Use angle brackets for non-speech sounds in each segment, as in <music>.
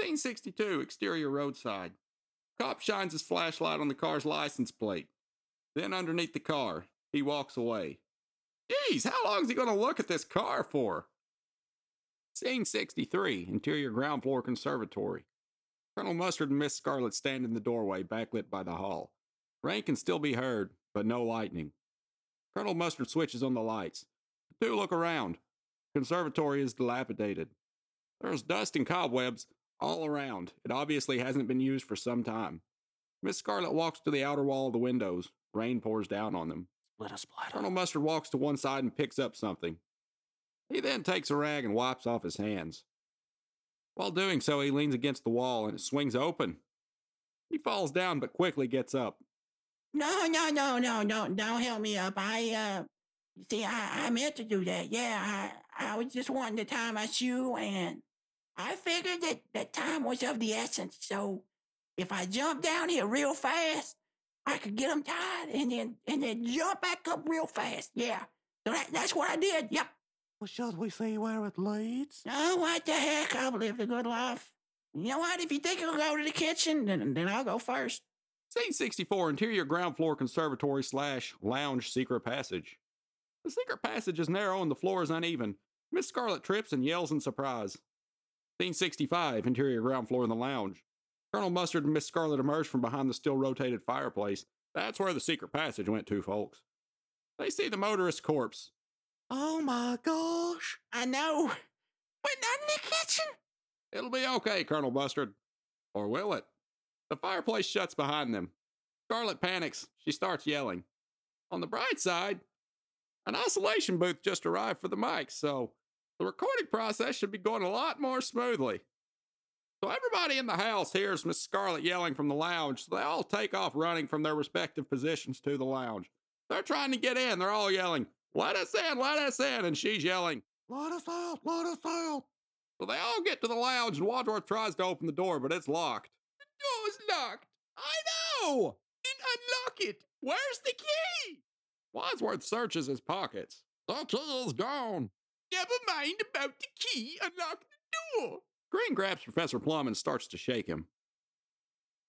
1862, exterior roadside. Cop shines his flashlight on the car's license plate. Then underneath the car, he walks away. Geez, how long is he going to look at this car for? Scene 63, interior ground floor conservatory. Colonel Mustard and Miss Scarlet stand in the doorway, backlit by the hall. Rain can still be heard, but no lightning. Colonel Mustard switches on the lights. The two look around. Conservatory is dilapidated. There's dust and cobwebs all around. It obviously hasn't been used for some time. Miss Scarlet walks to the outer wall of the windows. Rain pours down on them. Split a splatter. Colonel Mustard walks to one side and picks up something. He then takes a rag and wipes off his hands. While doing so, he leans against the wall and it swings open. He falls down but quickly gets up. No, no, no, no, no, don't help me up. I, uh, you see, I, I meant to do that. Yeah, I, I was just wanting to tie my shoe and I figured that, that time was of the essence. So if I jump down here real fast, I could get them tied and then, and then jump back up real fast. Yeah. So that, that's what I did. Yep. Well, should we see where it leads? Oh, what the heck? I've lived a good life. You know what? If you think I'll go to the kitchen, then, then I'll go first. Scene 64, interior ground floor conservatory slash lounge secret passage. The secret passage is narrow and the floor is uneven. Miss Scarlet trips and yells in surprise. Scene 65, interior ground floor in the lounge. Colonel Mustard and Miss Scarlet emerge from behind the still rotated fireplace. That's where the secret passage went to, folks. They see the motorist's corpse. Oh my gosh. I know. We're not in the kitchen. It'll be okay, Colonel Mustard. Or will it? The fireplace shuts behind them. Scarlet panics. She starts yelling. On the bright side, an isolation booth just arrived for the mics, so the recording process should be going a lot more smoothly. So everybody in the house hears Miss Scarlet yelling from the lounge, so they all take off running from their respective positions to the lounge. They're trying to get in. They're all yelling, Let us in, let us in. And she's yelling, Let us out, let us out. So they all get to the lounge, and Wadsworth tries to open the door, but it's locked. The door's locked. I know. Then unlock it. Where's the key? Wadsworth searches his pockets. The key is gone. Never mind about the key. Unlock the door. Green grabs Professor Plum and starts to shake him.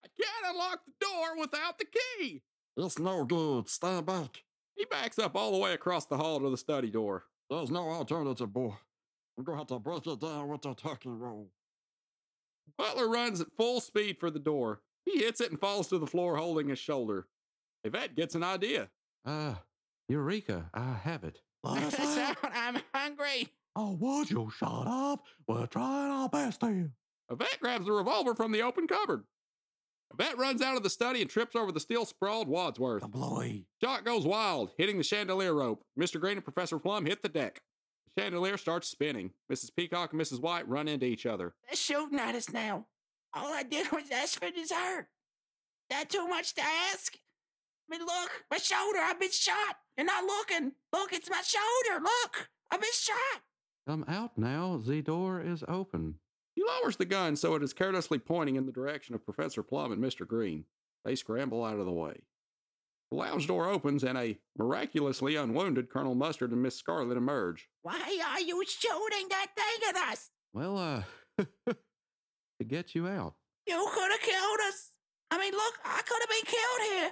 I can't unlock the door without the key. It's no good. Stand back. He backs up all the way across the hall to the study door. There's no alternative, boy. I'm gonna have to break it down with the turkey roll. Butler runs at full speed for the door. He hits it and falls to the floor holding his shoulder. Yvette gets an idea. Ah, Eureka, I have it. Let us out. <laughs> I'm hungry. Oh, would you shut up? We're trying our best here. Yvette grabs the revolver from the open cupboard. Yvette runs out of the study and trips over the still sprawled Wadsworth. The blowy. Shot goes wild, hitting the chandelier rope. Mr. Green and Professor Plum hit the deck. The chandelier starts spinning. Mrs. Peacock and Mrs. White run into each other. They're shooting at us now. All I did was ask for dessert. That too much to ask? I mean, look, my shoulder, I've been shot. You're not looking. Look, it's my shoulder. Look, I've been shot. Come out now. The door is open. He lowers the gun so it is carelessly pointing in the direction of Professor Plum and Mr. Green. They scramble out of the way. The lounge door opens and a miraculously unwounded Colonel Mustard and Miss Scarlet emerge. Why are you shooting that thing at us? Well, uh, <laughs> to get you out. You could have killed us. I mean, look, I could have been killed here.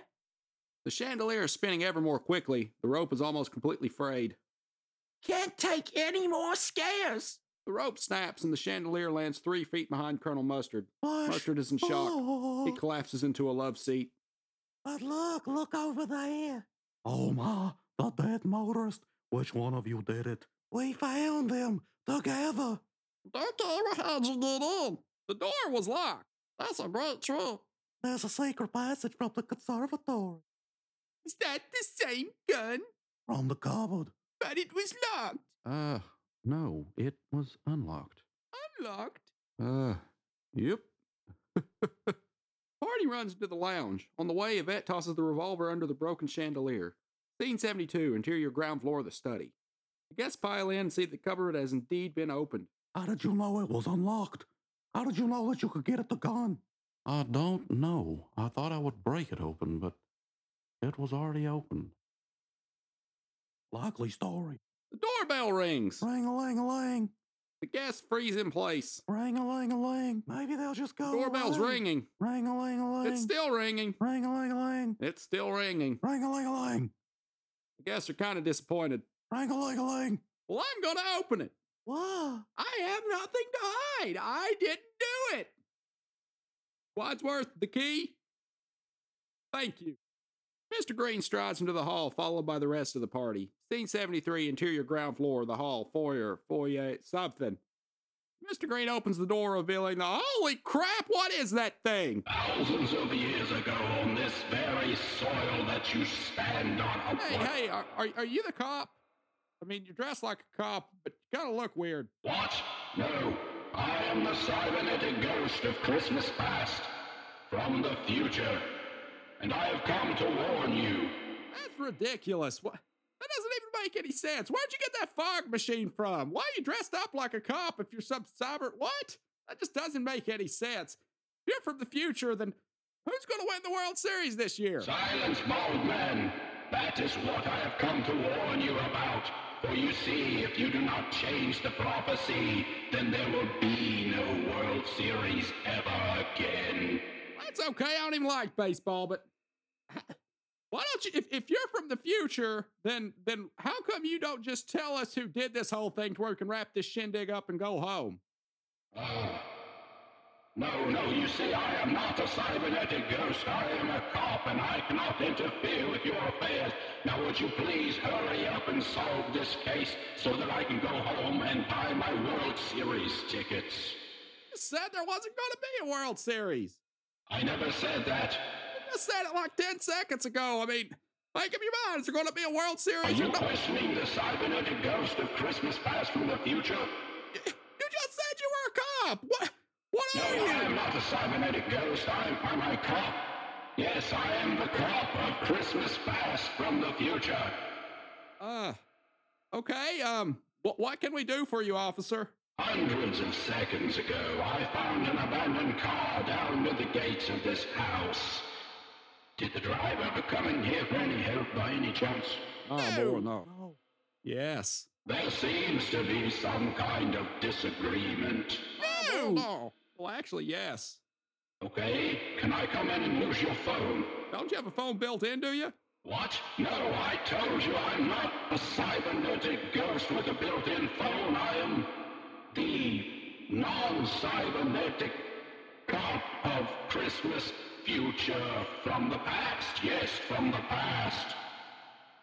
The chandelier is spinning ever more quickly. The rope is almost completely frayed. Can't take any more scares. The rope snaps and the chandelier lands three feet behind Colonel Mustard. Flush. Mustard is in shock. Oh, He collapses into a love seat. but look, look over there. Oh, ma, the dead motorist. Which one of you did it? We found them together. Doctor, how'd you get in? The door was locked. That's a great trick. There's a secret passage from the conservatory. Is that the same gun? From the cupboard. But it was locked. Uh, no, it was unlocked. Unlocked? Uh, yep. Party runs into the lounge. On the way, Yvette tosses the revolver under the broken chandelier. Scene 72, interior ground floor of the study. The guests pile in and see the cupboard has indeed been opened. How did you know it was unlocked? How did you know that you could get at the gun? I don't know. I thought I would break it open, but it was already open. Likely story. The doorbell rings. Ring a ling a ling. The guests freeze in place. Ring a ling a ling. Maybe they'll just go. Doorbell's away. ringing. Ring a ling a ling. It's still ringing. Ring a ling a ling. It's still ringing. Ring a ling a ling. The guests are kind of disappointed. Ring a ling a ling. Well, I'm going to open it. Whoa. I have nothing to hide. I didn't do it. Wadsworth, the key? Thank you. Mr. Green strides into the hall, followed by the rest of the party. Scene 73, interior ground floor, the hall, foyer, foyer, something. Mr. Green opens the door, revealing the holy crap, what is that thing? Thousands of years ago on this very soil that you stand on. Hey, hey, are, are, are you the cop? I mean, you're dressed like a cop, but you kind of look weird. What? No. I am the cybernetic ghost of Christmas past. From the future. And I have come to warn you. That's ridiculous. What? That doesn't even make any sense. Where'd you get that fog machine from? Why are you dressed up like a cop if you're some cyber? What? That just doesn't make any sense. If you're from the future, then who's going to win the World Series this year? Silence, bald man. That is what I have come to warn you about. For you see, if you do not change the prophecy, then there will be no World Series ever again. That's okay. I don't even like baseball, but <laughs> why don't you? If, if you're from the future, then then how come you don't just tell us who did this whole thing to where we can wrap this shindig up and go home? Ah. No, no, you see, I am not a cybernetic ghost. I am a cop, and I cannot interfere with your affairs. Now, would you please hurry up and solve this case so that I can go home and buy my World Series tickets? You said there wasn't going to be a World Series. I never said that. You just said it like 10 seconds ago. I mean, make up your mind. Is there going to be a World Are Series you or not? questioning the cybernetic ghost of Christmas past from the future? You just said you were a cop. What? What are No, are I am not a cybernetic ghost. I'm, I'm a cop. Yes, I am the cop of Christmas past from the future. Uh, okay. Um, what what can we do for you, officer? Hundreds of seconds ago, I found an abandoned car down near the gates of this house. Did the driver ever come in here for any help by any chance? Oh, No. boy, no. Oh. Yes. There seems to be some kind of disagreement. Ah, no. No. Well, actually, yes. Okay, can I come in and use your phone? Don't you have a phone built in, do you? What? No, I told you I'm not a cybernetic ghost with a built-in phone. I am the non-cybernetic cop of Christmas future from the past. Yes, from the past.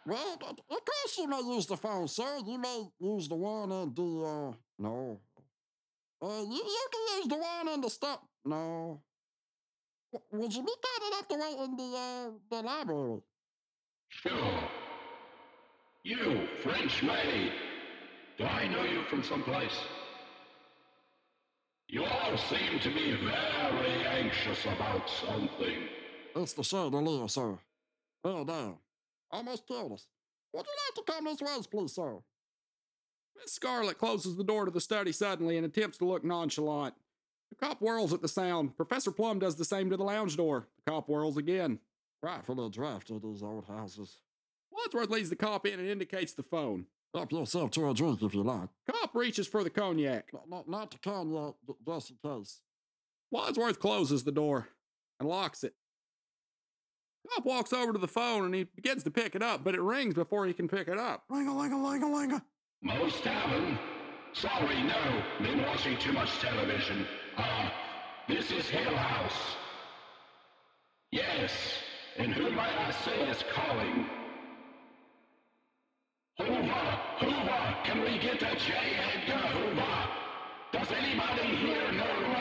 Well, of course you may use the phone, sir. You may use the one in the, uh, no. Uh, you, you can use the one in the stop. No. W- Would you be kind enough to wait in the, uh, the library? Sure. You, French maid. Do I know you from someplace? You all seem to be very anxious about something. It's the chandelier, sir. Oh, Fell down. Almost killed us. Would you like to come this way, please, sir? Miss Scarlet closes the door to the study suddenly and attempts to look nonchalant. The cop whirls at the sound. Professor Plum does the same to the lounge door. The cop whirls again. Frightfully drafted, these old houses. Wadsworth leads the cop in and indicates the phone. Help yourself to a drink if you like. Cop reaches for the cognac. Not, not, not to cognac, just in case. Wadsworth closes the door and locks it. Cop walks over to the phone and he begins to pick it up, but it rings before he can pick it up. Ring a ling a ling a ling. Most haven't. Sorry, no. Been watching too much television. Ah, this is Hill House. Yes, and who might I say is calling?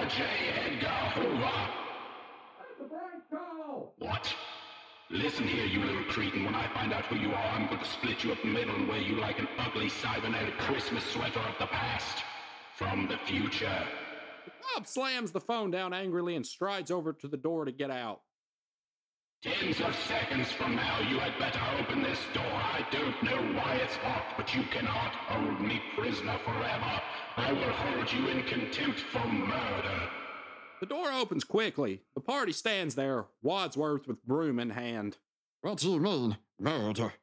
J. Edgar Hoover? What? Listen here, you little cretin. When I find out who you are, I'm going to split you up the middle and wear you like an ugly cybernetic Christmas sweater of the past. From the future. Cop slams the phone down angrily and strides over to the door to get out. Tens of seconds from now, you had better open this door. I don't know why it's locked, but you cannot hold me prisoner forever. I will hold you in contempt for murder. The door opens quickly. The party stands there, Wadsworth with broom in hand. What do you mean, murder?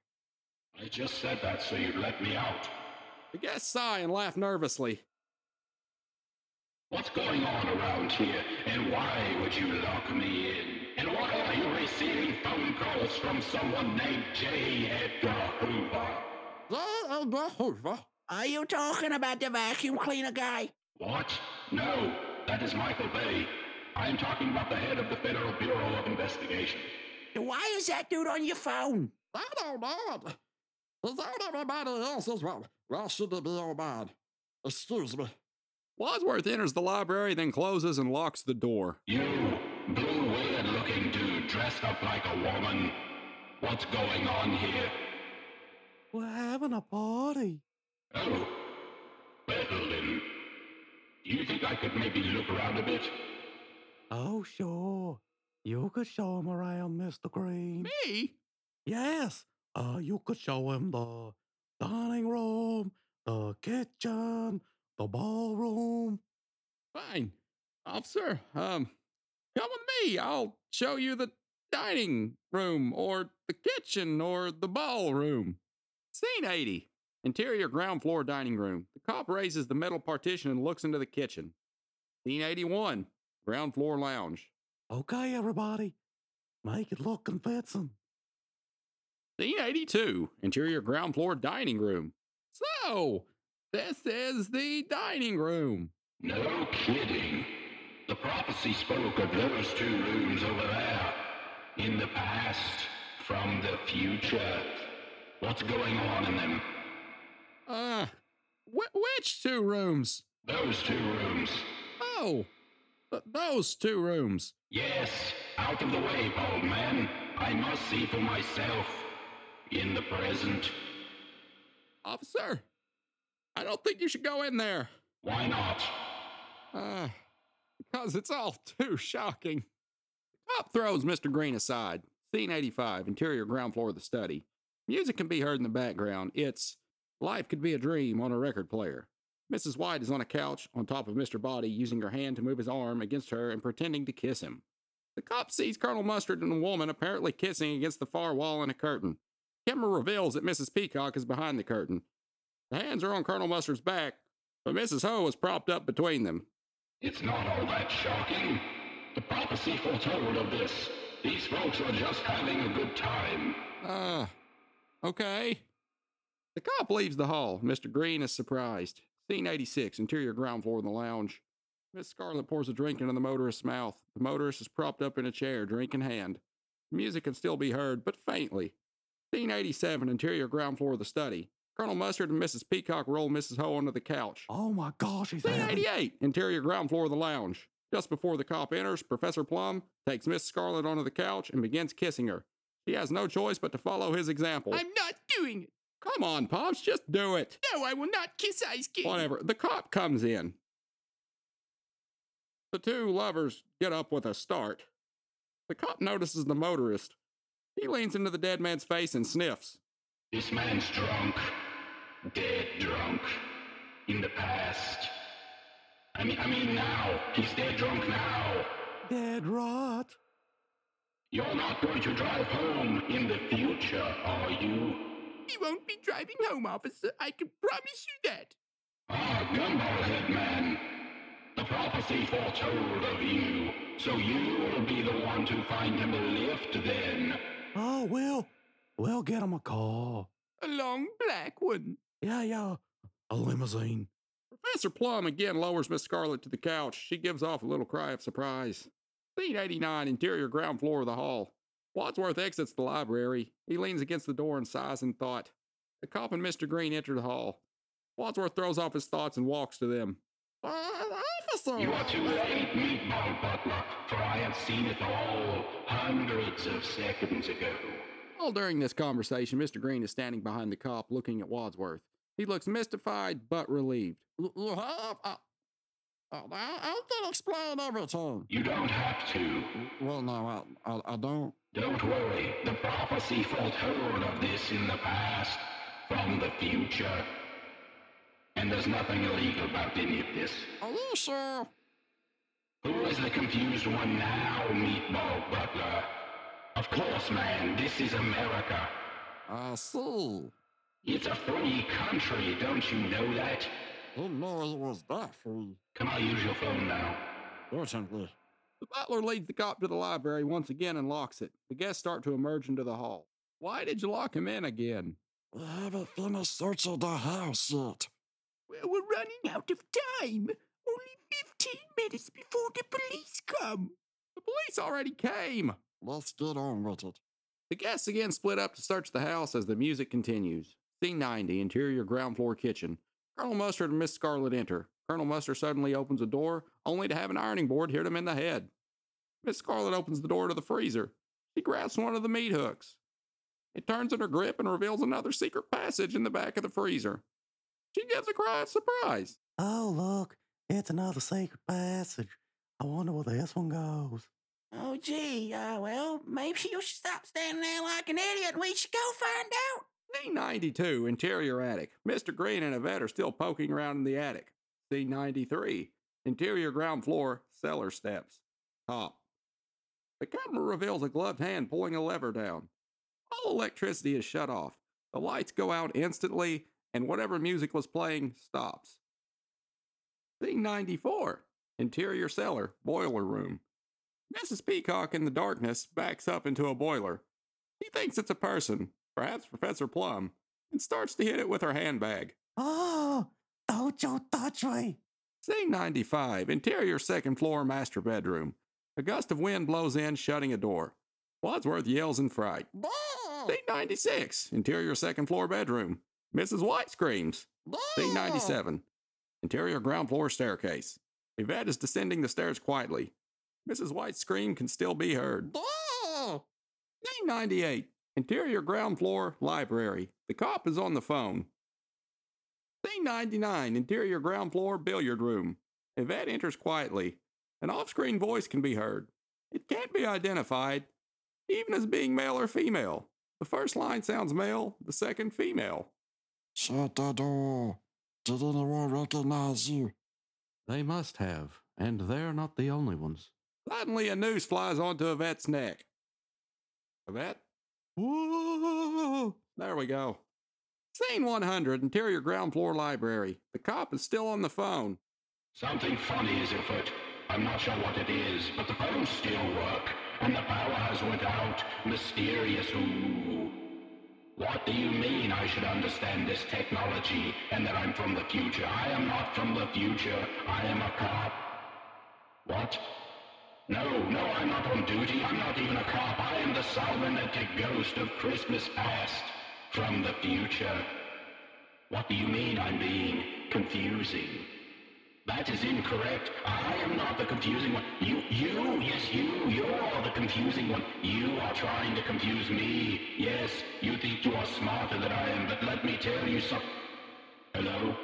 I just said that so you'd let me out. The guests sigh and laugh nervously. What's going on around here, and why would you lock me in? And why are you receiving phone calls from someone named J. Edgar Hoover? J. Edgar Hoover? Are you talking about the vacuum cleaner guy? What? No, that is Michael Bay. I am talking about the head of the Federal Bureau of Investigation. Then Why is that dude on your phone? I don't know. Is that everybody else's? Well, why should it be all mine? Excuse me. Wadsworth enters the library, then closes and locks the door. You, blue weird looking dude dressed up like a woman. What's going on here? We're having a party. Oh, well then. Do you think I could maybe look around a bit? Oh, sure. You could show him around, Mr. Green. Me? Yes. Uh, you could show him the dining room, the kitchen, the ballroom. Fine. Officer, um, come with me. I'll show you the dining room or the kitchen or the ballroom. Scene 80. Interior ground floor dining room. The cop raises the metal partition and looks into the kitchen. Scene 81. Ground floor lounge. Okay, everybody. Make it look convincing. Scene 82. Interior ground floor dining room. So, this is the dining room. No kidding. The prophecy spoke of those two rooms over there. In the past, from the future. What's going on in them? Uh, wh- which two rooms? Those two rooms. Oh, th- those two rooms. Yes, out of the way, bold man. I must see for myself. In the present. Officer, I don't think you should go in there. Why not? Uh, because it's all too shocking. The cop throws Mr. Green aside. Scene 85, interior ground floor of the study. Music can be heard in the background. It's Life Could Be a Dream on a record player. Mrs. White is on a couch on top of Mr. Boddy, using her hand to move his arm against her and pretending to kiss him. The cop sees Colonel Mustard and a woman apparently kissing against the far wall in a curtain. Camera reveals that Mrs. Peacock is behind the curtain. The hands are on Colonel Mustard's back, but Mrs. Ho is propped up between them. It's not all that shocking. The prophecy foretold of this. These folks are just having a good time. Uh, okay. The cop leaves the hall. Mr. Green is surprised. Scene 86, interior ground floor in the lounge. Miss Scarlet pours a drink into the motorist's mouth. The motorist is propped up in a chair, drink in hand. Music can still be heard, but faintly. Scene 87, interior ground floor of the study. Colonel Mustard and Mrs. Peacock roll Mrs. Ho onto the couch. Oh my gosh, he's Scene 88, interior ground floor of the lounge. Just before the cop enters, Professor Plum takes Miss Scarlet onto the couch and begins kissing her. She has no choice but to follow his example. I'm not doing it. Come on, Pops, just do it. No, I will not kiss Ice King. Whatever. The cop comes in. The two lovers get up with a start. The cop notices the motorist. He leans into the dead man's face and sniffs. This man's drunk. Dead drunk. In the past. I mean, I mean now. He's dead drunk now. Dead rot. You're not going to drive home in the future, are you? He won't be driving home, officer. I can promise you that. Ah, Gumball Head Man. The prophecy foretold of you. So you will be the one to find him a lift then. Oh, we'll, we'll get him a car. A long black one. Yeah, yeah. A limousine. Professor Plum again lowers Miss Scarlet to the couch. She gives off a little cry of surprise. Scene 89, interior ground floor of the hall. Wadsworth exits the library. He leans against the door and sighs in thought. The cop and Mr. Green enter the hall. Wadsworth throws off his thoughts and walks to them. Uh, officer! You are too late, Meatball Butler, for I have seen it all hundreds of seconds ago. All during this conversation, Mr. Green is standing behind the cop looking at Wadsworth. He looks mystified but relieved. You you have? I, I, I can explain everything. You don't have to. Well, no, I, I, I don't. Don't worry. The prophecy foretold of this in the past, from the future. And there's nothing illegal about any of this. Are you sure? Who is the confused one now, Meatball Butler? Of course, man, this is America. I see. It's a free country, don't you know that? Didn't know it was that free. Can I use your phone now? Certainly. The butler leads the cop to the library once again and locks it. The guests start to emerge into the hall. Why did you lock him in again? We haven't finished searching the house yet. Well, we're running out of time. Only 15 minutes before the police come. The police already came. Let's get on with it. The guests again split up to search the house as the music continues. Scene 90, interior ground floor kitchen. Colonel Mustard and Miss Scarlet enter. Colonel Mustard suddenly opens a door, only to have an ironing board hit him in the head. Miss Scarlet opens the door to the freezer. She grabs one of the meat hooks. It turns in her grip and reveals another secret passage in the back of the freezer. She gives a cry of surprise. Oh, look, it's another secret passage. I wonder where this one goes. Oh, gee, uh, well, maybe you should stop standing there like an idiot. We should go find out. C92, interior attic. Mr. Green and Yvette are still poking around in the attic. C93, interior ground floor, cellar steps. Top. The camera reveals a gloved hand pulling a lever down. All electricity is shut off. The lights go out instantly, and whatever music was playing stops. C94, interior cellar, boiler room. Mrs. Peacock in the darkness backs up into a boiler. He thinks it's a person, perhaps Professor Plum, and starts to hit it with her handbag. Oh, oh don't you touch me. Scene 95, interior second floor master bedroom. A gust of wind blows in, shutting a door. Wadsworth yells in fright. Scene 96, interior second floor bedroom. Mrs. White screams. Scene 97, interior ground floor staircase. Yvette is descending the stairs quietly. Mrs. White's scream can still be heard. Scene 98, interior ground floor library. The cop is on the phone. Scene 99, interior ground floor billiard room. Yvette enters quietly. An off screen voice can be heard. It can't be identified, even as being male or female. The first line sounds male, the second female. Shut the door. Did anyone recognize you? They must have, and they're not the only ones. Suddenly, a noose flies onto Yvette's neck. Yvette? Whoa! There we go. Scene 100, interior ground floor library. The cop is still on the phone. Something funny is afoot. I'm not sure what it is, but the phones still work, and the power has went out. Mysterious ooh. What do you mean I should understand this technology and that I'm from the future? I am not from the future. I am a cop. What? No, no, I'm not on duty. I'm not even a cop. I am the cybernetic ghost of Christmas past from the future. What do you mean I'm being confusing? That is incorrect. I am not the confusing one. You, you, yes, you, you're the confusing one. You are trying to confuse me. Yes, you think you are smarter than I am, but let me tell you something. Hello?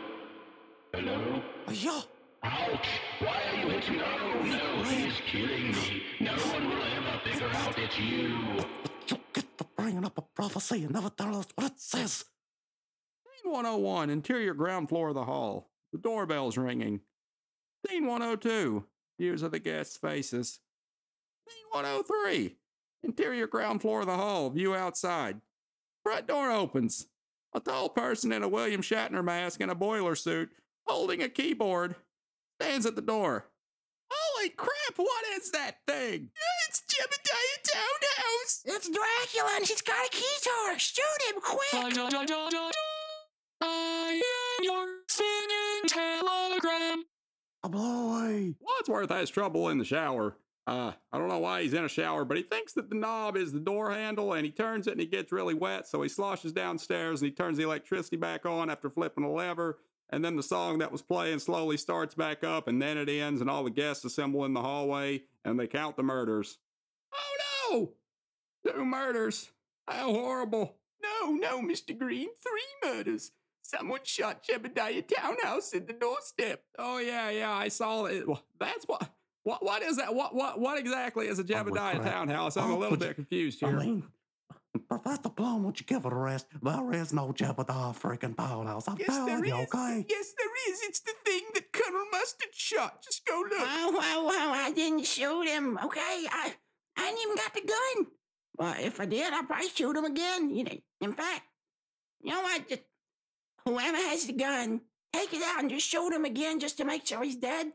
Hello? Yeah. Ouch! Why are you hitting? No, no, he is killing me. No one will ever figure out it's you. You get the bringing up a prophecy and never tell us what it says. Scene 101, interior ground floor of the hall. The doorbell's ringing. Scene 102, views of the guests' faces. Scene 103, interior ground floor of the hall, view outside. Front door opens. A tall person in a William Shatner mask and a boiler suit, holding a keyboard, stands at the door. Holy crap, what is that thing? It's Jebediah Townhouse. It's Dracula and he's got a key to her. Shoot him quick. I am your singing telegram. A boy. Wadsworth has trouble in the shower. Uh, I don't know why he's in a shower, but he thinks that the knob is the door handle and he turns it and he gets really wet. So he sloshes downstairs and he turns the electricity back on after flipping a lever. And then the song that was playing slowly starts back up and then it ends and all the guests assemble in the hallway and they count the murders. Oh no! Two murders. How horrible. No, no, Mr. Green. Three murders. Someone shot Jebediah Townhouse in the doorstep. Oh yeah, yeah, I saw it. That's what. What what is that? What what what exactly is a Jebediah crap. townhouse? I'm Oh, a little bit confused I here. mean, Professor Plum, would you give it a rest? There is no Jebediah freaking townhouse. I'm Yes, telling you, is. okay? Yes, there is. It's the thing that Colonel Mustard shot. Just go look. Oh, wow, wow, I didn't shoot him. Okay, I, I ain't even got the gun. But if I did, I'd probably shoot him again. You know, in fact, you know what? Just whoever has the gun, take it out and just shoot him again just to make sure he's dead?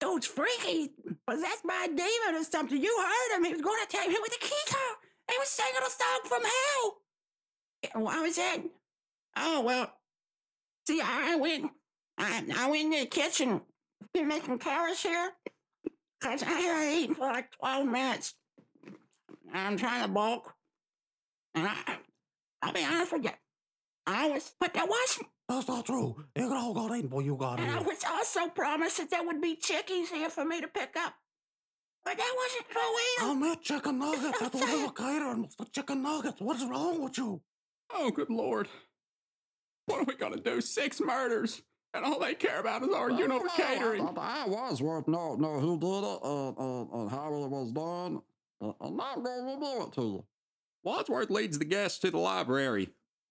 Dude's freaky. Possessed by a demon or something. You heard him. He was going to take him with a guitar. He was singing a song from hell. Why was it? Oh, well, see, I went, I, I went in the kitchen, been making carrots here, because I haven't eaten for like 12 minutes. I'm trying to bulk. And I, I'll be honest with you, I was, but that wasn't. That's not true. You all got eaten before you got And I was also promised that there would be chickies here for me to pick up. But that wasn't true either. I made chicken nuggets. That's what we were catering. was The chicken nuggets. What's wrong with you? Oh, good lord. What are we gonna do? Six murders, and all they care about is arguing over catering. I, I was worth know, know who did it and, and, and how it was done. Uh, I'm not going to reveal it to you. Wadsworth leads the guests to the library.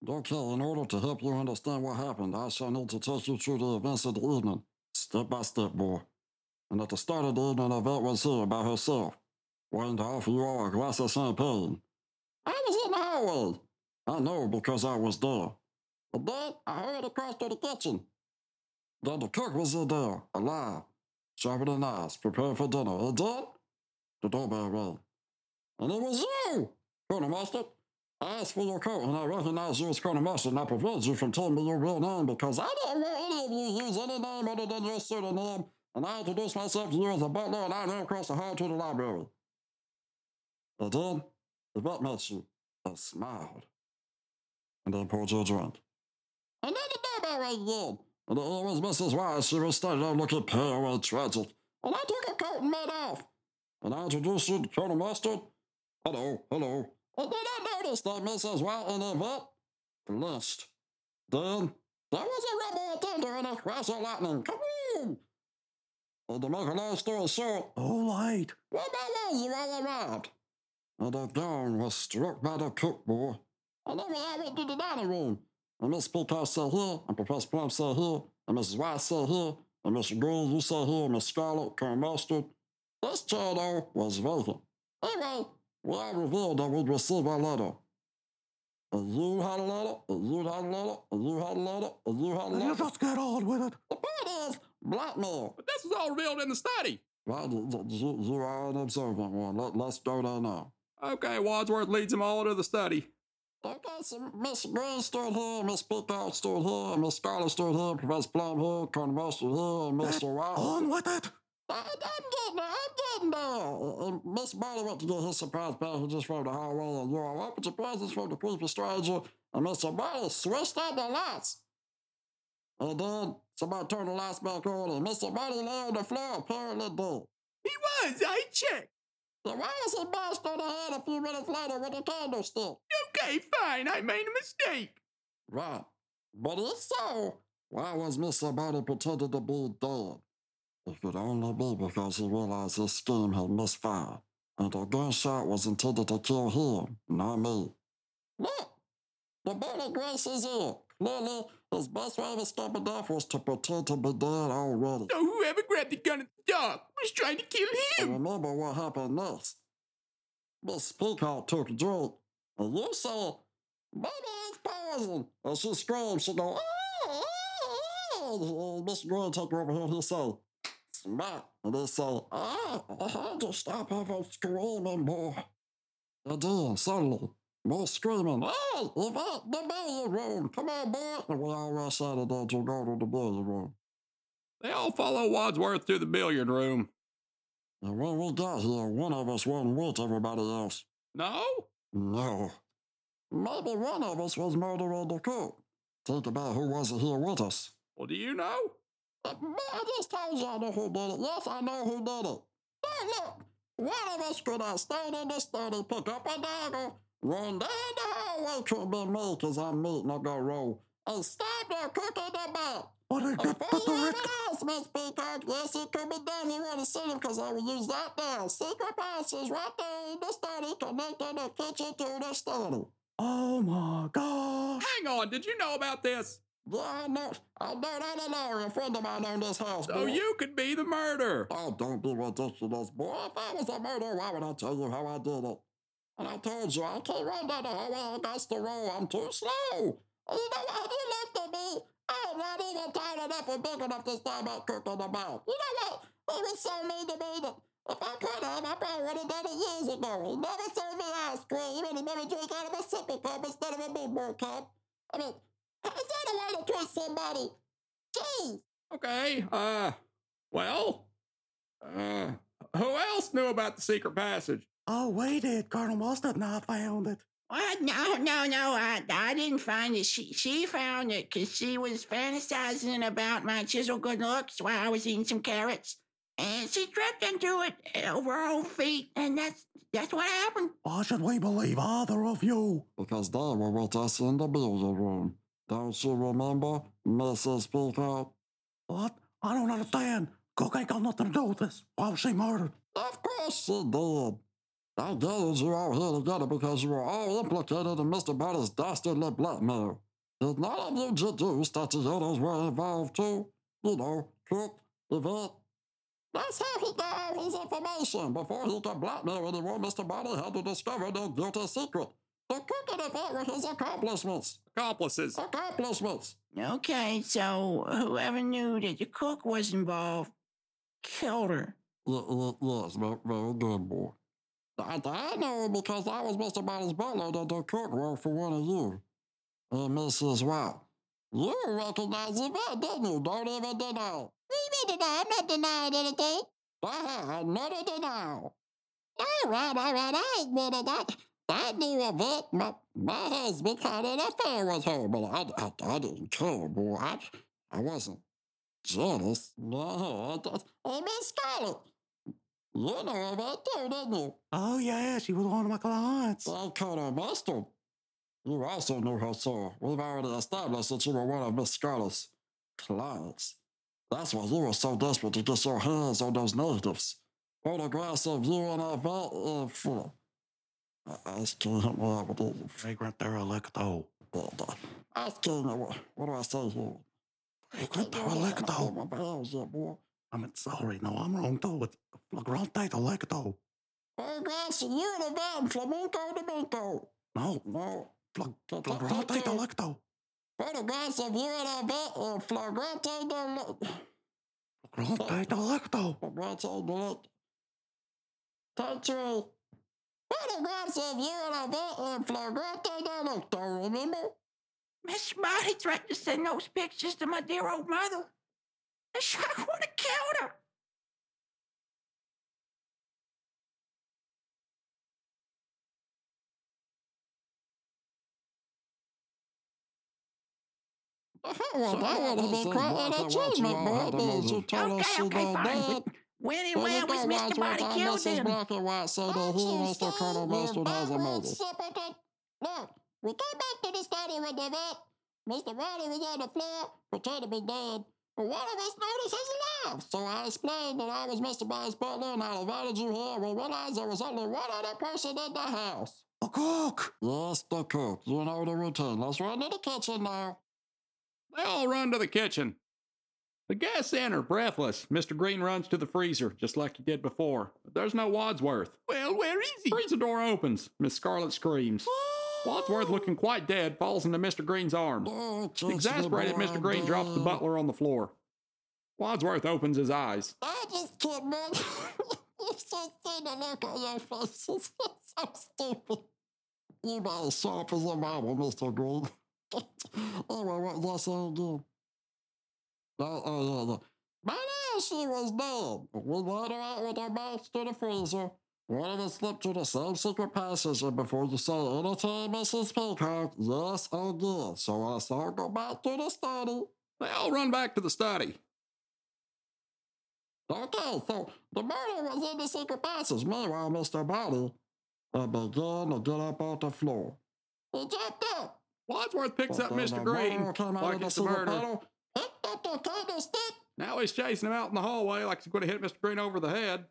Okay, in order to help you understand what happened, I shall need to take you through the events of the evening, step by step, boy. And at the start of the evening, Yvette was here by herself, waiting to offer you all a glass of champagne. I was in the hallway. I know because I was there. But then I heard across to the kitchen. Then the cook was in there, alive, sharpening knives, preparing for dinner. And then the doorbell rang. And it was you, Colonel Mustard. I asked for your coat, and I recognized you as Colonel Mustard, and I prevented you from telling me your real name because I don't want any of you to use any name other than your pseudonym. And I introduced myself to you as a butler, and I ran across the hall to the library. And then, the and smiled. And then poured you a drink. And then the doorbell rang again. And it was Mrs. Wise. She was standing there looking pale and tragic. And I took her coat and made off. And I introduced you to Colonel Mustard. Hello, hello. And then I noticed that Mrs. White and Yvette blushed. Then there was a rumble of thunder and a crash of lightning. Come Kaboom! And to make a long story short, All right. well, my was you all arrived. And the gun was struck by the cook. And then we all went to the dining room. And Miss Peacock sat here, and Professor Plum sat here, and Mrs. White sat here, and Mr. Green, you sat here, Miss Scarlet, Colonel Mustard. This chair, though, was vacant. Anyway, we all revealed that we'd received a letter. And you had a letter, and you had a letter, and you had a letter, and you had a letter. You just get on with it. The point is, blackmail. But this was all revealed in the study. Well, you, you, you are an observant one. Let, let's go there now. Okay, Wadsworth leads them all to the study. Okay, so Miss Green stood here, Miss Peacock stood here, Miss Scarlet stood here, Professor Plum here, Colonel Mustard here, and Mr. White. On with it. I, I'm getting there, I'm getting there. And Miss Marley went to get his surprise package from the hallway, and you all opened your presents from the creepy stranger, and Mr. Marley switched on the lights. And then somebody turned the lights back on, and Mr. Marley lay on the floor, apparently dead. He was. I checked. So why was he bashed on the head a few minutes later with a candlestick? Okay, fine. I made a mistake. Right. But if so, why was Mr. Marley pretending to be dead? It could only be because he realized his scheme had misfired, and the gunshot was intended to kill him, not me. Look! The bullet graces it. Clearly, his best way of escaping death was to pretend to be dead already. So whoever grabbed the gun at the dark was trying to kill And him. remember what happened next. Miss Peacock took a drink, and you said, Baby, it's poison. And she screamed, she go, ah, ah, ah. And Mr. Green took her over here, and he said, smack. And he said, ah, I had to stop her from screaming more. And then, suddenly, more screaming, hey, Yvette, the billiard room, come on, boy. And we all rushed out of there to go to the billiard room. They all follow Wadsworth to the billiard room. And when we got here, one of us wasn't with everybody else. No? No. Maybe one of us was murdering the cook. Think about who wasn't here with us. Well, do you know? Uh, I just told you I know who did it. Yes, I know who did it. Hey, look. One of us could have stayed in the study, pick up a dagger, run down the hallway to be me, because I'm meeting a go roll, and stab the cook in the back. But I And get for the you direct. else, Miss Peacock, yes, it could be done. You want to see him because I will use that there. Secret passage right there in the study, connecting the kitchen to the study. Oh my gosh. Hang on, did you know about this? Yeah, I know. I know that a lawyer, a friend of mine owned this house. So boy. you could be the murderer. Oh, don't be ridiculous, boy. If I was a murderer, why would I tell you how I did it? And I told you, I can't run the hallway against the roll. I'm too slow. You know what? You looked at me. I'm not even tall enough or big enough to stand that cook in the mouth. You know what? He was so mean to me that if I could have, I probably would have done it years ago. He never served me ice cream, and he never drank out of a sippy cup instead of a big boy cup. I mean, is that a way to treat somebody? Jeez. Okay, uh, well, uh, who else knew about the secret passage? Oh, we did. Colonel Mustard and I found it. What? No, no, no. I, I didn't find it. She, she found it because she was fantasizing about my chiseled good looks while I was eating some carrots. And she tripped into it eh, over her own feet, and that's that's what happened. Why should we believe either of you? Because they were with us in the billiard room. Don't you remember, Mrs. Peacock? What? I don't understand. Cook ain't got nothing to do with this. Why was she murdered? Of course she did. I gathered you all here together because you were all implicated in Mr. Buddy's dastardly blackmail. Did none of you deduce that the others were involved too? You know, Cook, Yvette. That's how he got all his information. Before he could blackmail anyone, Mr. Buddy had to discover their guilty secret. The Cook and Yvette were his accomplishments. Accomplices. Accomplishments. Okay, so whoever knew that the cook was involved killed her. Y- y- yes, very, very good, boy. I, I know because I was Mr. Buddy's butler that the cook worked for one of you. And Mrs. Wow. You recognize Yvette, didn't you? Don't even deny. You mean deny? I'm not denying anything. Ah, not a denial. All right, all right, I admit it. I, I knew Yvette. My, my husband had an affair with her, but I, I, I didn't care, boy. I, I wasn't jealous. No, I, I, Miss Scarlet. You know Yvette too, didn't you? Oh, yeah, she was one of my clients. I caught her mustard. You also knew her, sir. We've already established that you were one of Miss Scarlet's clients. That's why you were so desperate to get your hands on those negatives. Photographs of you and Yvette in full. I asking him what would you Fragrant derelicto. Him what, what do I say here? Fragrant derelicto. My bells. I mean, sorry, no, I'm wrong too. It's flagrante delicto. Photographs of you and Yvette in Flamenco, Domenico. No, No. flag, flagrante delicto. Photographs of you and Yvette in Flagrante Delicto. Flagrante delicto. Flagrante Delicto. Country. Photographs of you and Yvette in Flagrante Delicto, remember? Miss Marty threatened to send those pictures to my dear old mother. The shark would have killed her. Well, that would have been quite an achievement, boy, because you told us Okay, you okay, know fine. that. But when and where was Mr. Boddy I'm killed Mrs. then? Black and White said that he wants to Colonel Mustard has a motive. Look, we came back to the study with the vet. Mr. Riley was on the floor, pretending to be dead. But one of us noticed he's alive. So I explained that I was Mr. Byers' butler and I invited you here. We realized there was only one other person in the house. A cook. Yes, the cook. You know the routine. Let's run to the kitchen now. They all run to the kitchen. The guests enter, breathless. Mr. Green runs to the freezer, just like he did before. But there's no Wadsworth. Well, where is he? Freezer door opens. Miss Scarlet screams. Wadsworth, looking quite dead, falls into Mr. Green's arms. Oh, Exasperated, Mr. Green drops the butler on the floor. Wadsworth opens his eyes. I just can't man. <laughs> you should see the look on your faces. <laughs> It's so stupid. You about as sharp as a marble, Mr. Green. <laughs> anyway, what uh, uh, uh, was I saying again? Oh, oh, yeah. By now she was dead. We let her out with her mouth to the freezer. One of us slipped through the same secret passage, and before you say anything, Mrs. Peacock, yes, I did. So I saw go back to the study. They all run back to the study. Okay, so the murder was in the secret passage. Meanwhile, Mr. Boddy had begun to get up off the floor. He jumped up. Wadsworth picks but up Mr. Green murderer came out like it's a murder. picked up the candlestick. Now he's chasing him out in the hallway like he's going to hit Mr. Green over the head.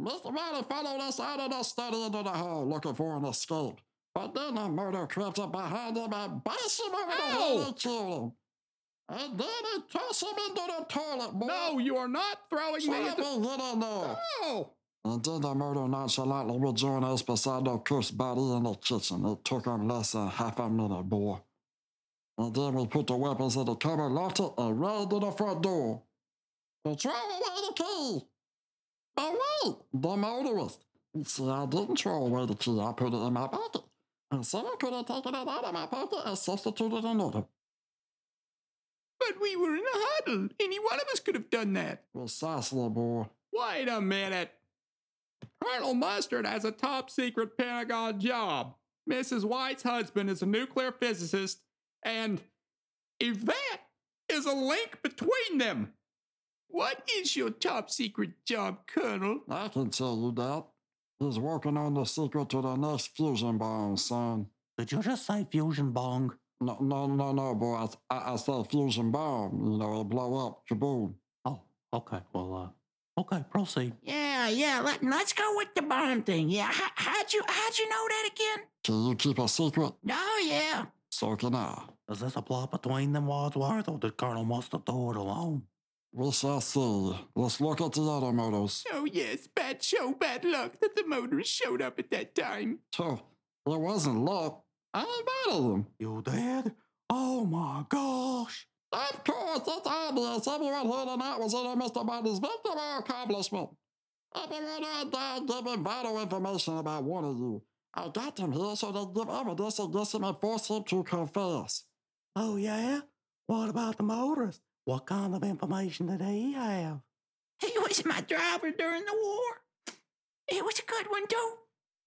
Mr. Boddy followed us out of the study into the hall looking for an escape. But then the murder crept up behind him and bashed him over the head Ow! and killed him. And then he tossed him into the toilet, boy. No, you are not throwing me into... get in there. No! And then the murder nonchalantly rejoined us beside the cursed body in the kitchen. It took him less than half a minute, boy. And then we put the weapons in the cupboard, locked it, and ran to the front door. To throw away the key. But wait, the motorist. See, I didn't throw away the key. I put it in my pocket. And someone could have taken it out of my pocket and substituted another. But we were in a huddle. Any one of us could have done that. Precisely, boy. Wait a minute. Colonel Mustard has a top secret Pentagon job. Mrs. White's husband is a nuclear physicist, and if that is a link between them, What is your top secret job, Colonel? I can tell you that. He's working on the secret to the next fusion bomb, son. Did you just say fusion bomb? No, no, no, no, boy. I, I, I said fusion bomb. You know, it'll blow up. Kaboom. Oh, okay. Well, uh, okay, proceed. Yeah, yeah. Let, let's go with the bomb thing. Yeah. How, how'd you how'd you know that again? Can you keep a secret? Oh yeah. So can I. Is this a plot between them, Wadsworth, or did Colonel Mustard do it alone? We shall see. Let's look at the other motors. Oh, yes, bad show, bad luck that the motors showed up at that time. Tch, there wasn't luck. I invited them. You did? Oh my gosh! Of course, it's obvious. Everyone here tonight was in on Mr. Bundy's victim or accomplishment. Everyone out there giving vital information about one of you. I got them here so they give evidence against him and force him to confess. Oh yeah? What about the motorist? What kind of information did he have? He was my driver during the war. He was a good one too.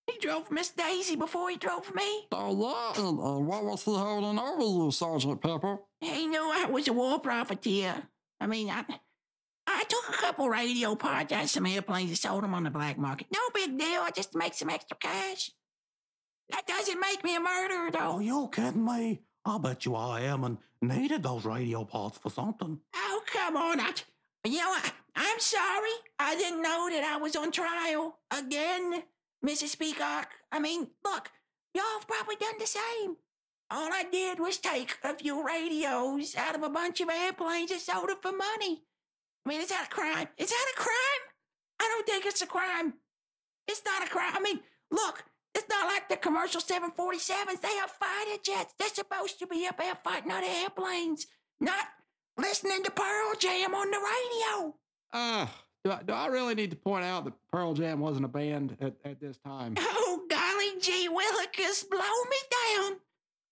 He drove Miss Daisy before he drove me. Oh, yeah, and, and what was he holding over you, Sergeant Pepper? He knew I was a war profiteer. I mean, I, I took a couple radio parts out of some airplanes and sold them on the black market. No big deal. I just make some extra cash. That doesn't make me a murderer, Oh, though. you kidding me? I bet you I am and needed those radio parts for something. Oh, come on. I, you know, I, I'm sorry. I didn't know that I was on trial again, Mrs. Peacock. I mean, look, y'all have probably done the same. All I did was take a few radios out of a bunch of airplanes and sold them for money. I mean, is that a crime? Is that a crime? I don't think it's a crime. It's not a crime. I mean, look, it's not like the commercial 747s. They are fighter jets. They're supposed to be up there fighting other airplanes, not listening to Pearl Jam on the radio. Ah, do, I, do I really need to point out that Pearl Jam wasn't a band at, at this time? <laughs> Oh, golly gee willikers, blow me down.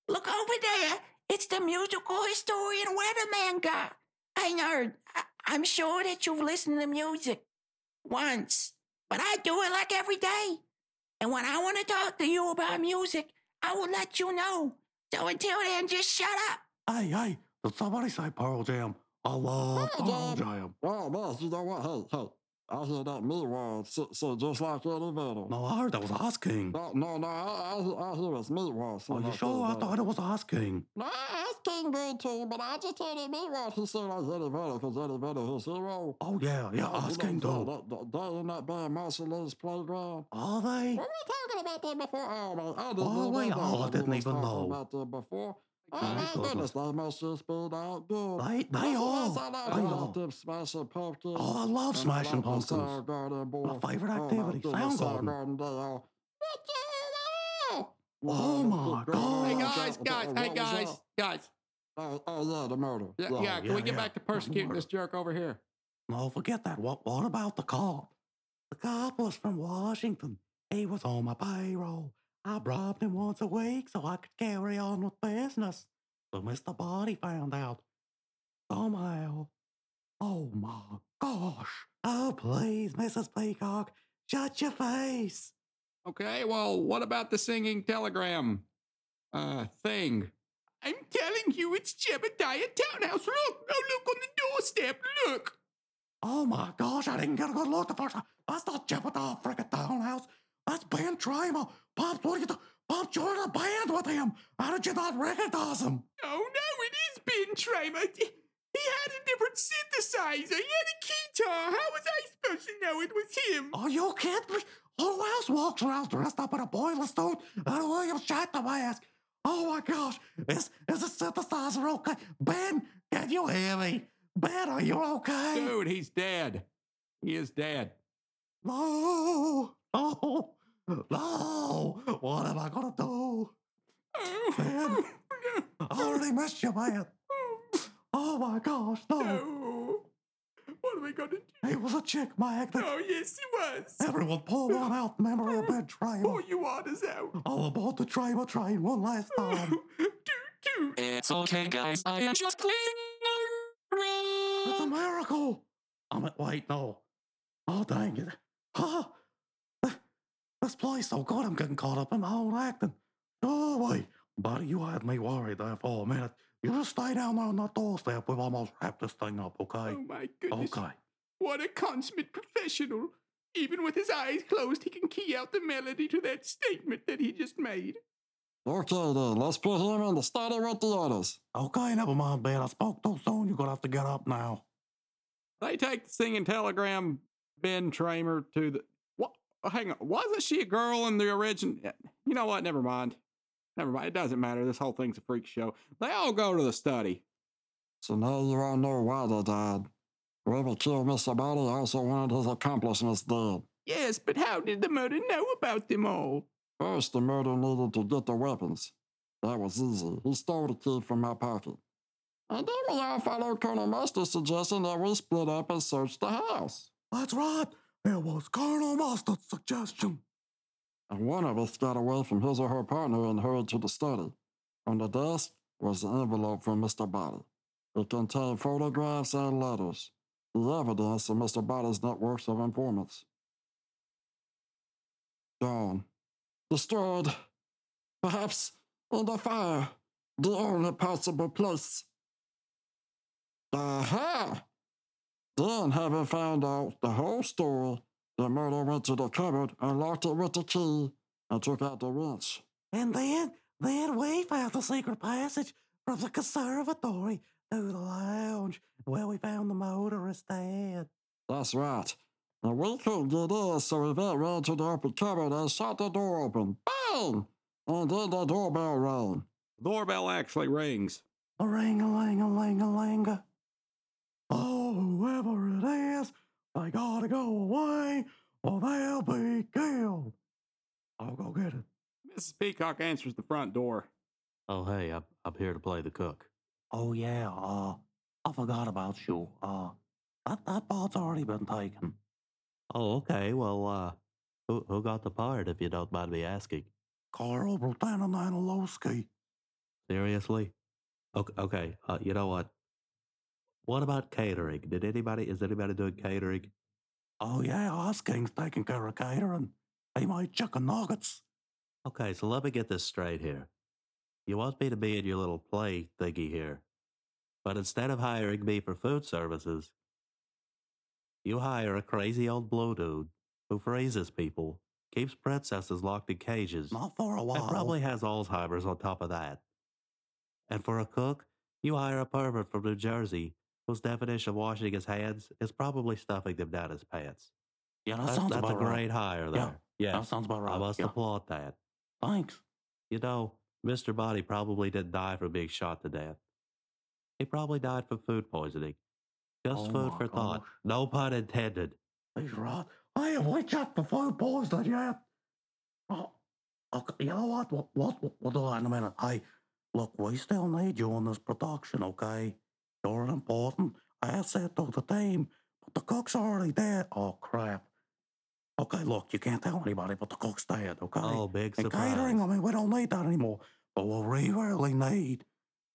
Look over there. It's the musical historian Weatherman guy. Hey, nerd, I, I'm sure that you've listened to music once, but I do it like every day. And when I want to talk to you about music, I will let you know. So until then, just shut up. Hey, hey, did somebody say Pearl Jam? I love Pearl Pearl Jam. Jam. Oh, man, you know what? Hey, hey, I hear that me word, so, so just like Vedder. No, I heard that was Ice King. No, no, no, I, I, I hear it's me word. Are you sure? I thought it was Ice King. No, I King good too, but I just heard it me word. He said I Eddie Vedder because Eddie Vedder is hero. Oh, yeah, yeah, Oh, Ice you King, know, too. They, they, they in that band, Lee's Playground. Are they? Were we talking about that before? Oh, man, I didn't Oh, wait, oh, I didn't even know. about that before. Oh, My my goodness. goodness, they must just be out good. They, they Nothing I know They about Smashing Pumpkins. Oh, I love and Smashing Pumpkins. My favorite Oh, activity, goodness, Soundgarden. Soundgarden, they are. What the hell? Oh, my God. Hey Oh, guys, guys, hey guys, guys. Oh, oh, yeah, the murder. Yeah, yeah. Can yeah, we get yeah. back to persecuting this jerk over here? No, forget that. What, what about the cop? The cop was from Washington. He was on my payroll. I bribed him once a week so I could carry on with business. But Mr. Boddy found out. Somehow. Oh my gosh. Oh, please, Mrs. Peacock, shut your face. Okay, well, what about the singing telegram uh thing? I'm telling you, it's Jebediah Townhouse. Look, no, look on the doorstep. Look. Oh my gosh, I didn't get a good look the first time. That's not Jebediah frickin' Townhouse. That's Ben Tramer. Pops, what are you doing? Pops, joined a band with him. How did you not recognize him? Oh no, it is Ben Tramer. He had a different synthesizer. He had a guitar. How was I supposed to know it was him? Are you kidding me? Who else walks around dressed up in a boiler suit and a William Shatner mask? Oh my gosh, is, is the synthesizer okay? Ben, can you hear me? Ben, are you okay? Dude, he's dead. He is dead. No, no, no. <laughs> Oh, what am I gonna do? Oh, Ben, I already missed you, man. Oh my gosh, no. No. What am I gonna do? It was a chick magnet. Oh, yes, he was. Everyone pull one out in memory of Ben Pour Tramer. you waters out. All aboard the Tramer train one last oh, time. <laughs> Toot, toot. It's okay, guys. I am just cleaning It's a miracle. I'm at, wait, no. Oh, dang it. Huh? This place Oh God, I'm getting caught up in my own acting. Oh, wait. Buddy, you had me worried there for a minute. You just stay down there on that doorstep. We've almost wrapped this thing up, okay? Oh, my goodness. Okay. What a consummate professional. Even with his eyes closed, he can key out the melody to that statement that he just made. Okay, then, let's put him in the study with the others. Okay, never mind, Ben. I spoke too soon. You're going to have to get up now. They take the singing telegram Ben Tramer to the. What? oh, Hang on. Wasn't she a girl in the original? Eh, you know what? Never mind. Never mind. It doesn't matter. This whole thing's a freak show. They all go to the study. So now you all know why they died. Whoever killed Mr. Boddy also wanted his accomplishments dead. Yes, but how did the murder know about them all? First, the murderer needed to get the weapons. That was easy. He stole the key from my pocket. And then we all followed Colonel Mustard's suggestion that we split up and search the house. That's right. It was Colonel Mustard's suggestion. And one of us got away from his or her partner and hurried to the study. On the desk was the envelope from Mr. Boddy. It contained photographs and letters, the evidence of Mr. Boddy's networks of informants. Gone. Destroyed. Perhaps the fire. The only possible place. Aha! Then, having found out the whole story, the murderer went to the cupboard and locked it with the key and took out the wrench. And then, then we found the secret passage from the conservatory to the lounge where we found the motorist dead. That's right. And we couldn't get in, so Yvette ran to the open cupboard and shot the door open. Bang! And then the doorbell rang. The doorbell actually rings. A ring a ling a ling a linga. Whoever it is, they gotta go away or they'll be killed. I'll go get it. Mrs. Peacock answers the front door. Oh, hey, I'm, I'm here to play the cook. Oh yeah, uh, I forgot about you. Uh, that that part's already been taken. Oh, okay. Well, uh, who, who got the part, if you don't mind me asking? Carl Lieutenant Anilowski. Seriously? Okay, okay. Uh, you know what? What about catering? Did anybody, is anybody doing catering? Oh yeah, Ice King's taking care of catering. He made chicken nuggets. Okay, so let me get this straight here. You want me to be in your little play thingy here, but instead of hiring me for food services, you hire a crazy old blue dude who freezes people, keeps princesses locked in cages, Not for a while. and probably has Alzheimer's on top of that. And for a cook, you hire a pervert from New Jersey whose definition of washing his hands is probably stuffing them down his pants. Yeah, that That's, sounds that's a about right. great hire there. Yeah, Yeah, That sounds about right. I must yeah. applaud that. Thanks. You know, Mr. Boddy probably didn't die from being shot to death. He probably died from food poisoning. Just Oh food for thought. No pun intended. He's right. Hey, have we checked the food poisoning yet? Oh, okay. You know what? What? What? what we'll do that in a minute. Hey, look, we still need you in this production, okay? You're important. I said to the team, but the cook's already dead. Oh crap. Okay, look, you can't tell anybody, but the cook's dead, okay? Oh, big And surprise. catering, I mean, we don't need that anymore. But what we really need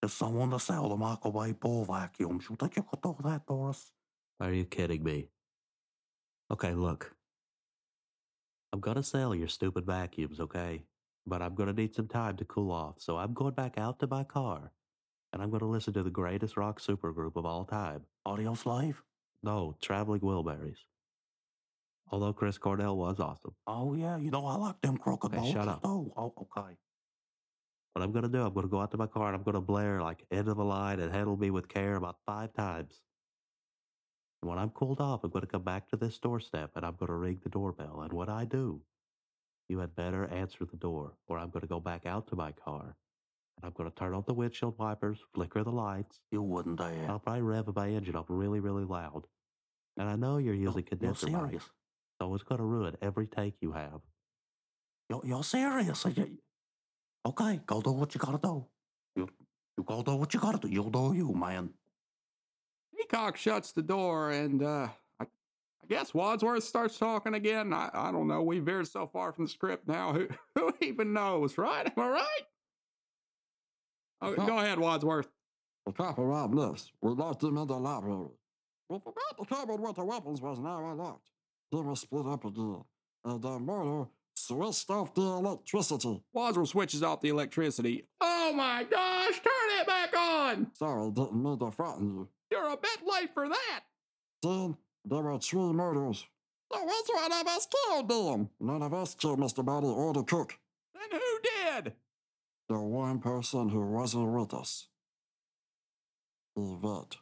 is someone to sell the microwave ball vacuums. You think you could do that, Doris? Are you kidding me? Okay, look. I'm gonna sell your stupid vacuums, okay? But I'm gonna need some time to cool off, so I'm going back out to my car. And I'm gonna listen to the greatest rock supergroup of all time. Audioslave? No, Traveling Wilburys. Although Chris Cornell was awesome. Oh, yeah, you know, I like them crocodiles. Okay, shut up. too. Oh, okay. What I'm gonna do, I'm gonna go out to my car and I'm gonna blare like end of the line and handle me with care about five times. And when I'm cooled off, I'm gonna come back to this doorstep and I'm gonna ring the doorbell. And when I do, you had better answer the door, or I'm gonna go back out to my car and I'm gonna turn on the windshield wipers, flicker the lights. You wouldn't and dare. I'll probably rev my engine up really, really loud. And I know you're using You're condenser mics, serious. so it's gonna ruin every take you have. You're, you're serious. You- Okay, go do what you gotta do. You, You go do what you gotta do. You'll do you, man. Peacock shuts the door, and uh, I, I guess Wadsworth starts talking again. I, I don't know. We veered so far from the script now. <laughs> Who, who even knows, right? Am I right? Oh, go ahead, Wadsworth. The cop arrived this. We locked him in the library. We forgot the cupboard with the weapons was now unlocked. Then we split up again. And the uh, murder switched off the electricity. Wadsworth switches off the electricity. Oh my gosh, turn it back on! Sorry, didn't mean to frighten you. You're a bit late for that. Then there were three murders. So which one of us killed them? None of us killed Mr. Boddy or the cook. Then who did? The one person who wasn't with us. Yvette.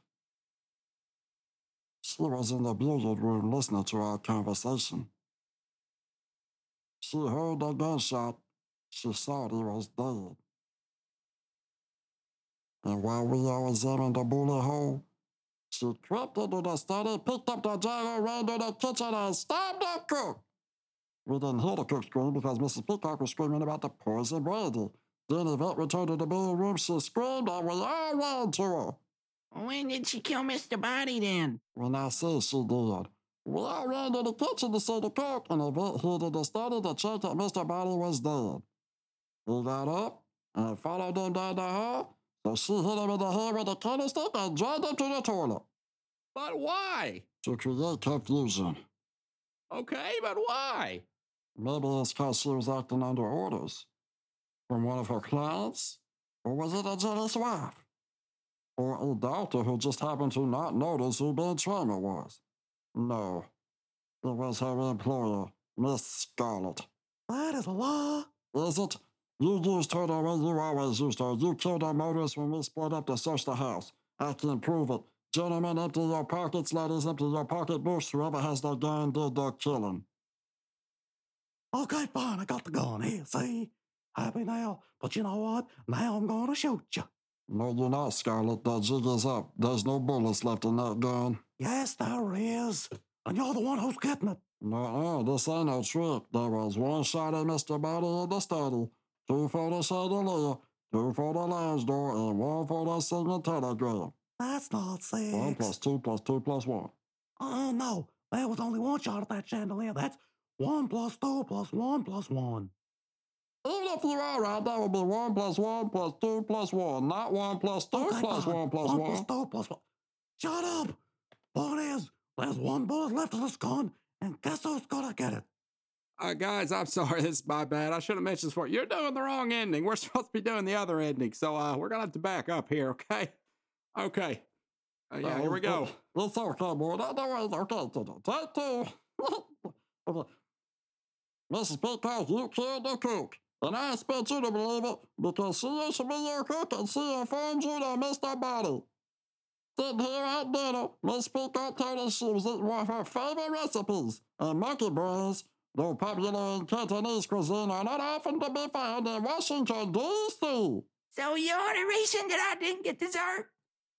She was in the billiard room listening to our conversation. She heard the gunshot. She thought he was dead. And while we all examined the bullet hole, she crept into the study, picked up the jagger, ran to the kitchen, and stabbed the cook. We didn't hear the cook scream because Mrs. Peacock was screaming about the poison brandy. Then the Yvette returned to the main room. she screamed, and we all ran to her. When did she kill Mr. Boddy then? When I say she did, we all ran to the kitchen to see the cook, and Yvette in the study to check that Mr. Boddy was dead. He got up and followed them down the hall, so she hit him in the head with a candlestick and dragged him to the toilet But why? to create confusion. Okay, but why? Maybe it's because she was acting under orders from one of her clients, or was it a jealous wife? Or a doctor who just happened to not notice who Ben Tramer was? No, it was her employer, Miss Scarlet. That is a lie. Is it? You used her the way you always used her. You killed our motorist when we split up to search the house. I can prove it. Gentlemen, empty your pockets. Ladies, empty your pocketbooks. Whoever has the gun did the killing. Okay, fine. I got the gun here. See? Happy now. But you know what? Now I'm gonna shoot you. No, you're not, Scarlet. The jig is up. There's no bullets left in that gun. Yes, there is. And you're the one who's getting it. No, no, this ain't no trick. There was one shot at Mr. Boddy in the study, two for the chandelier, two for the lounge door, and one for the singing telegram. That's not six. One plus two plus two plus one. Oh, no. There was only one shot at that chandelier. That's one plus two plus one plus one. Even if you're all right, that would be one plus one plus two plus one, not one plus two Okay, plus fine. one plus one. one. plus two plus one. Shut up. Point is, there's one bullet left in this gun, and guess who's gonna get it? Uh, guys, I'm <laughs> sorry. This is my bad. I should have mentioned this before. You're doing the wrong ending. We're <laughs> supposed to be doing the other ending. So uh, we're going to have to back up here, <laughs> okay? Okay. Uh, yeah, here we go. It's okay, boy. That, that was okay. Take two. Okay. Mrs. Peacock, you killed the cook. And I expect you to believe it because she used to be your cook and she informed you that Mr. Boddy. Sitting here at dinner, Miss Peacock told us she was eating one of her favorite recipes. And monkey brains, though popular in Cantonese cuisine, are not often to be found in Washington, D.C. So you're the reason that I didn't get dessert?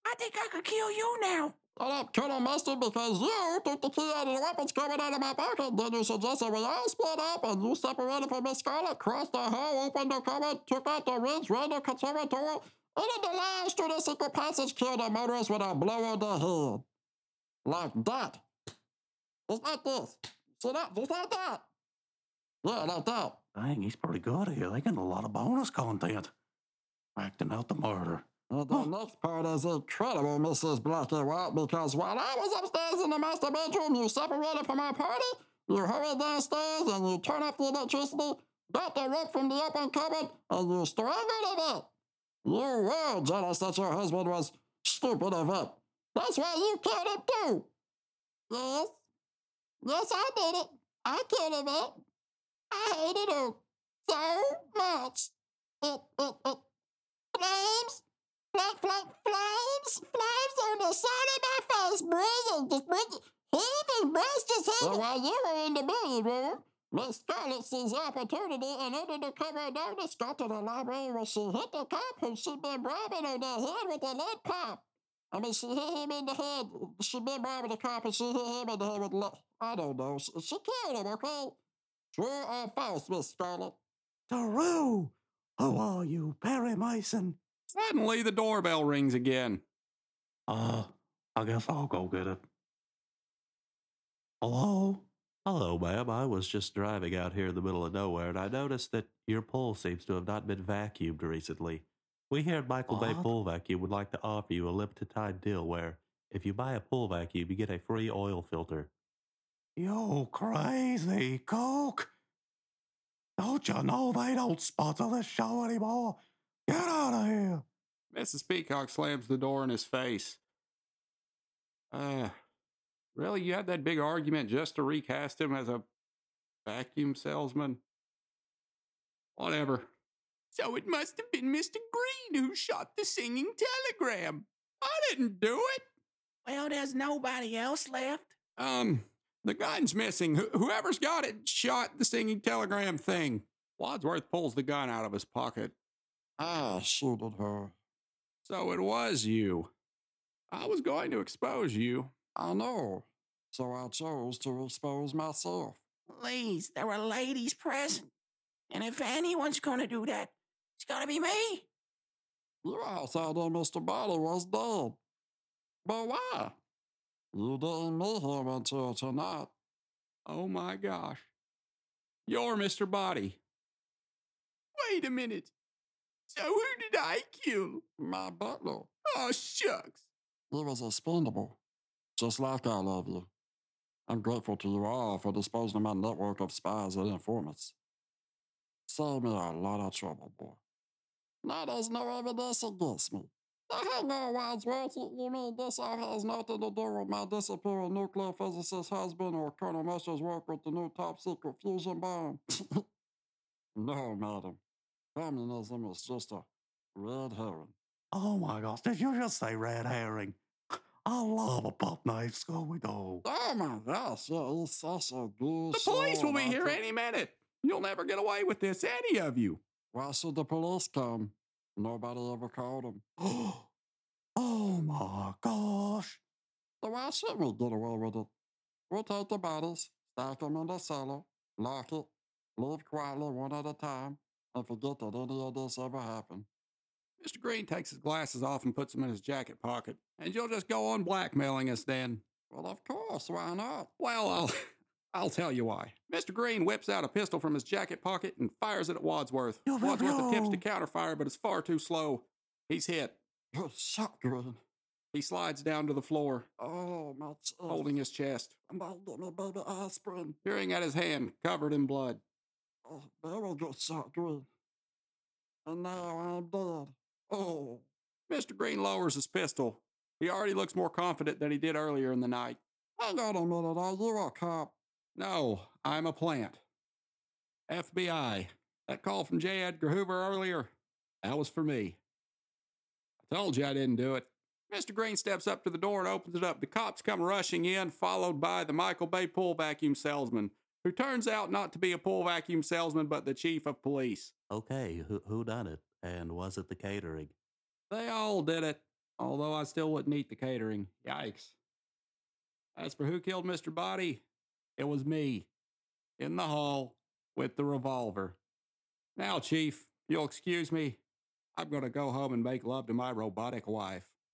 I think I could kill you now. Shut up, Colonel Mustard, because you took the key out of the weapons coming out of my pocket. Then you suggested we all split up and you separated from Miss Scarlet, crossed the hall, opened the cupboard, took out the wrench, ran the conservatory, and in the lounge through the secret passage killed the motorist with a blow on the head. Like that. Just like this. See that? Just like that. Yeah, like that. Dang, he's pretty good here. They getting a lot of bonus content. Acting out the murder. And the next part is incredible, Mrs. Black and White, because while I was upstairs in the master bedroom, you separated from our party, you hurried downstairs and you turned off the electricity, got the rope from the open cupboard, and you strangled Yvette. You were jealous that your husband was stupid Yvette. That's why you killed him too. Yes. Yes, I did it. I killed Yvette. I hated her so much. It, it, it flames Flames, flames, flames, flames on the side of my face, bruising, just bruising. Heat and breast just heat. So while you were in the billiard room, Miss Scarlet sees opportunity and under the cover of darkness got to the library where she hit the cop who she'd been bribing on the head with a lead pipe. I mean, she hit him in the head. She'd been bribing the cop and she hit him in the head with lead. I don't know. She, she killed him, okay? True or false, Miss Scarlet? True. Who are you, Perry Mason? Suddenly, the doorbell rings again. Uh, I guess I'll go get it. Hello? Hello, ma'am. I was just driving out here in the middle of nowhere, and I noticed that your pool seems to have not been vacuumed recently. We here at Michael Bay Pool Vacuum would like to offer you a limited time deal where, if you buy a pool vacuum, you get a free oil filter. You crazy cook! Don't you know they don't sponsor this show anymore? Get out of here! Mrs. Peacock slams the door in his face. Uh, really? You had that big argument just to recast him as a vacuum salesman? Whatever. So it must have been Mr. Green who shot the singing telegram. I didn't do it. Well, there's nobody else left. Um, the gun's missing. Wh- whoever's got it shot the singing telegram thing. Wadsworth pulls the gun out of his pocket. Ah, I shooted her. So it was you. I was going to expose you. I know. So I chose to expose myself. Please, there were ladies present. And if anyone's gonna do that, it's gonna be me. You all thought that Mr. Boddy was dead. But why? You didn't meet him until tonight. Oh my gosh. You're Mr. Boddy. Wait a minute. So who did I kill? My butler. Oh, shucks. He was expendable. Just like I love you. I'm grateful to you all for disposing of my network of spies and informants. Saved me a lot of trouble, boy. Now there's no evidence against me. The hang on, Wadsworth. You mean this all has nothing to do with my disappearing nuclear physicist husband or Colonel Mercer's work with the new top secret fusion bomb? <laughs> no, madam. Communism is just a red herring. Oh my gosh, did you just say red herring? I love a pop knife, Scooby Doo. Oh my gosh, yeah, he's such a good The police will be here any minute. You'll never get away with this, any of you. Why should the police come? Nobody ever called them. <gasps> oh my gosh. So why shouldn't we get away with it? We'll take the bodies, stack them in the cellar, lock it, leave quietly one at a time, and forget that any of this ever happened. Mr. Green takes his glasses off and puts them in his jacket pocket. And you'll just go on blackmailing us then. Well, of course, why not? Well, I'll <laughs> I'll tell you why. Mr. Green whips out a pistol from his jacket pocket and fires it at Wadsworth. Yo, Wadsworth attempts to counterfire, but it's far too slow. He's hit. Good shot, Green. He slides down to the floor, Oh, my chest. Uh, holding his chest, me baby aspirin. peering at his hand, covered in blood. Good shot, Green. And now I'm dead. Oh. Mr. Green lowers his pistol. He already looks more confident than he did earlier in the night. Hang on a minute, are you a cop? No, I'm a plant. FBI. That call from J. Edgar Hoover earlier, that was for me. I told you I didn't do it. Mr. Green steps up to the door and opens it up. The cops come rushing in, followed by the Michael Bay pool vacuum salesman, who turns out not to be a pool vacuum salesman, but the chief of police. Okay, who, who done it? And was it the catering? They all did it, although I still wouldn't eat the catering. Yikes. As for who killed Mr. Boddy, it was me, in the hall, with the revolver. Now, Chief, you'll excuse me. I'm going to go home and make love to my robotic wife.